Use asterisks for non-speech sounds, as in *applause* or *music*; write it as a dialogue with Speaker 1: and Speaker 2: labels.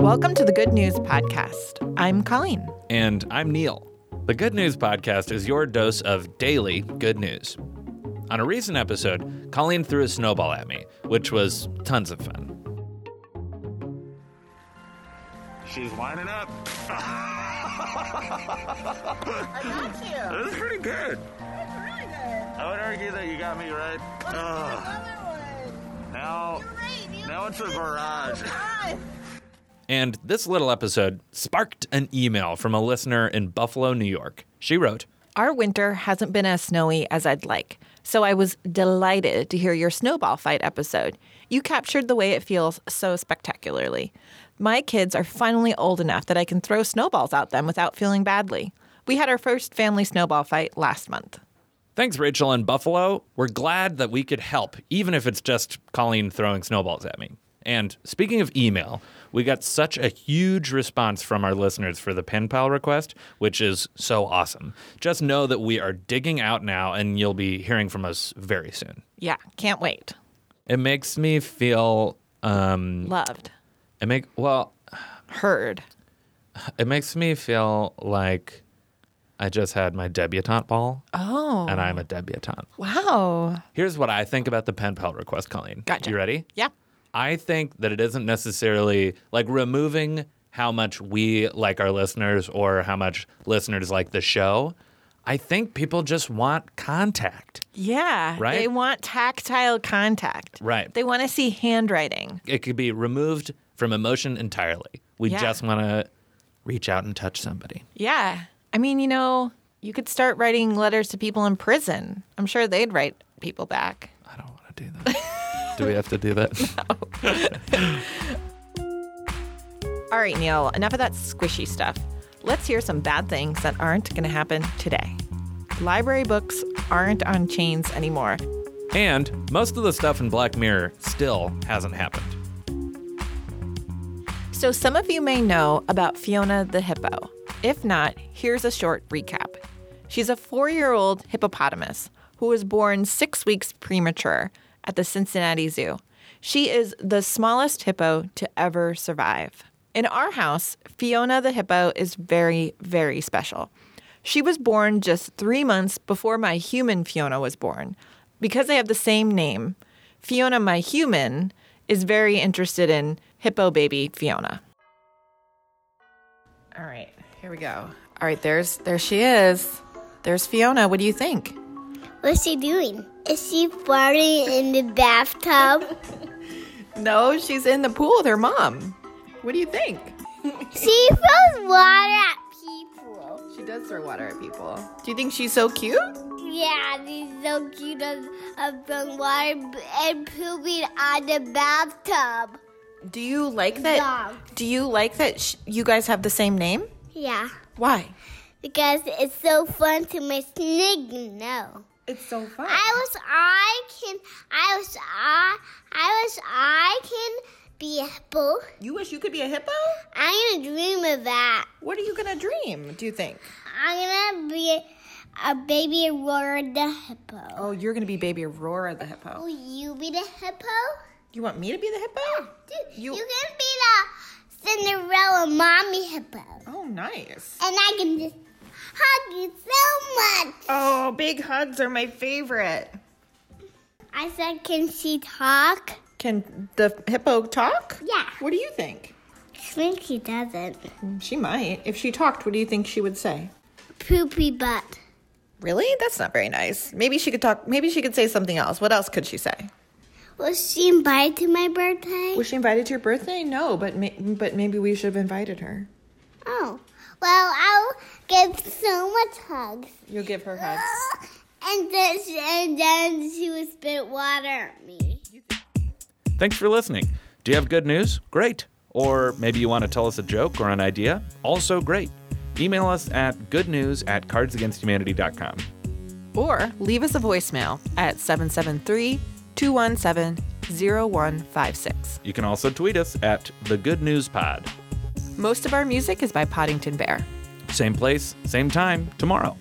Speaker 1: Welcome to the Good News Podcast. I'm Colleen.
Speaker 2: And I'm Neil. The Good News Podcast is your dose of daily good news. On a recent episode, Colleen threw a snowball at me, which was tons of fun.
Speaker 3: She's lining up.
Speaker 4: I got you.
Speaker 3: This is pretty good.
Speaker 4: That's really good.
Speaker 3: I would argue that you got me right. Now,
Speaker 4: right.
Speaker 3: Now it's a barrage.
Speaker 2: And this little episode sparked an email from a listener in Buffalo, New York. She wrote,
Speaker 1: Our winter hasn't been as snowy as I'd like, so I was delighted to hear your snowball fight episode. You captured the way it feels so spectacularly. My kids are finally old enough that I can throw snowballs at them without feeling badly. We had our first family snowball fight last month.
Speaker 2: Thanks, Rachel in Buffalo. We're glad that we could help, even if it's just Colleen throwing snowballs at me. And speaking of email, we got such a huge response from our listeners for the pen pal request, which is so awesome. Just know that we are digging out now, and you'll be hearing from us very soon.
Speaker 1: Yeah, can't wait.
Speaker 2: It makes me feel, um,
Speaker 1: Loved.
Speaker 2: it make well,
Speaker 1: Heard.
Speaker 2: it makes me feel like I just had my debutante ball,
Speaker 1: Oh.
Speaker 2: and I'm a oh. debutante.
Speaker 1: Wow.
Speaker 2: Here's what I think about the pen pal request, Colleen.
Speaker 1: Gotcha.
Speaker 2: You ready?
Speaker 1: Yeah.
Speaker 2: I think that it isn't necessarily like removing how much we like our listeners or how much listeners like the show. I think people just want contact.
Speaker 1: Yeah.
Speaker 2: Right?
Speaker 1: They want tactile contact.
Speaker 2: Right.
Speaker 1: They want to see handwriting.
Speaker 2: It could be removed from emotion entirely. We
Speaker 1: Yeah.
Speaker 2: just want to reach out and touch somebody.
Speaker 1: Yeah. I mean, you know, you could start writing letters to people in prison. I'm sure they'd write people back.
Speaker 2: I don't want to do that. do we have to do that? *laughs* *laughs*
Speaker 1: All right, Neil, enough of that squishy stuff. Let's hear some bad things that aren't going to happen today. Library books aren't on chains anymore.
Speaker 2: and most of the stuff in Black Mirror still hasn't happened.
Speaker 1: So, some of you may know about Fiona the hippo. If not, here's a short recap. She's a four year old hippopotamus who was born six weeks premature at the Cincinnati Zoo. She is the smallest hippo to ever survive. In our house, Fiona the hippo is very, very special. She was born just three months before my human Fiona was born. Because they have the same name, Fiona, my human, is very interested in hippo baby Fiona. All right, here we go. All right, there's there she is. There's Fiona. What do you think?
Speaker 5: What's she doing? Is she farting in the bathtub? *laughs*
Speaker 1: No, she's in the pool with her mom. What do you think? *laughs*
Speaker 5: she throws water at people.
Speaker 1: She does throw water at people. Do you think she's so cute?
Speaker 5: Yeah, she's so cute of, of throwing water and pooping on the bathtub.
Speaker 1: Do you like that? Do you like that sh- you guys have the same name?
Speaker 5: Yeah,
Speaker 1: Why?
Speaker 5: because it's so fun to make snake know.
Speaker 1: It's so fun.
Speaker 5: I was I can I was I I was I can be a hippo.
Speaker 1: you wish you could be a hippo?
Speaker 5: I'm gonna dream of that.
Speaker 1: What are you gonna dream? Do you think?
Speaker 5: I'm gonna be a, baby Aurora the hippo.
Speaker 1: Oh, you're gonna be baby Aurora the hippo.
Speaker 5: Will you be the hippo?
Speaker 1: You want me to be the hippo?
Speaker 5: Dude,
Speaker 1: You-
Speaker 5: you, can be the Cinderella mommy hippo.
Speaker 1: Oh, nice.
Speaker 5: And I can just hug you so much.
Speaker 1: Oh, big hugs are my favorite.
Speaker 5: I said, can she talk?
Speaker 1: Can the hippo talk?
Speaker 5: Yeah.
Speaker 1: What do you think?
Speaker 5: I think she doesn't.
Speaker 1: She might. If she talked, what do you think she would say?
Speaker 5: Poopy butt.
Speaker 1: Really? That's not very nice. Maybe she could talk. Maybe she could say something else. What else could she say?
Speaker 5: Was she invited to my birthday?
Speaker 1: Was she invited to your birthday? No, but ma- but maybe we should have invited her.
Speaker 5: Oh. Well, I'll give so much hugs.
Speaker 1: You'll give her hugs. *gasps*
Speaker 5: And then, she, and then she would spit water at me.
Speaker 2: Thanks for listening. Do you have good news? Great. Or maybe you want to tell us a joke or an idea? Also great. Email us at goodnews at cardsagainsthumanity.com.
Speaker 1: Or leave us a voicemail at 773 217 0156.
Speaker 2: You can also tweet us at the Good News Pod.
Speaker 1: Most of our music is by Poddington Bear.
Speaker 2: Same place, same time, tomorrow.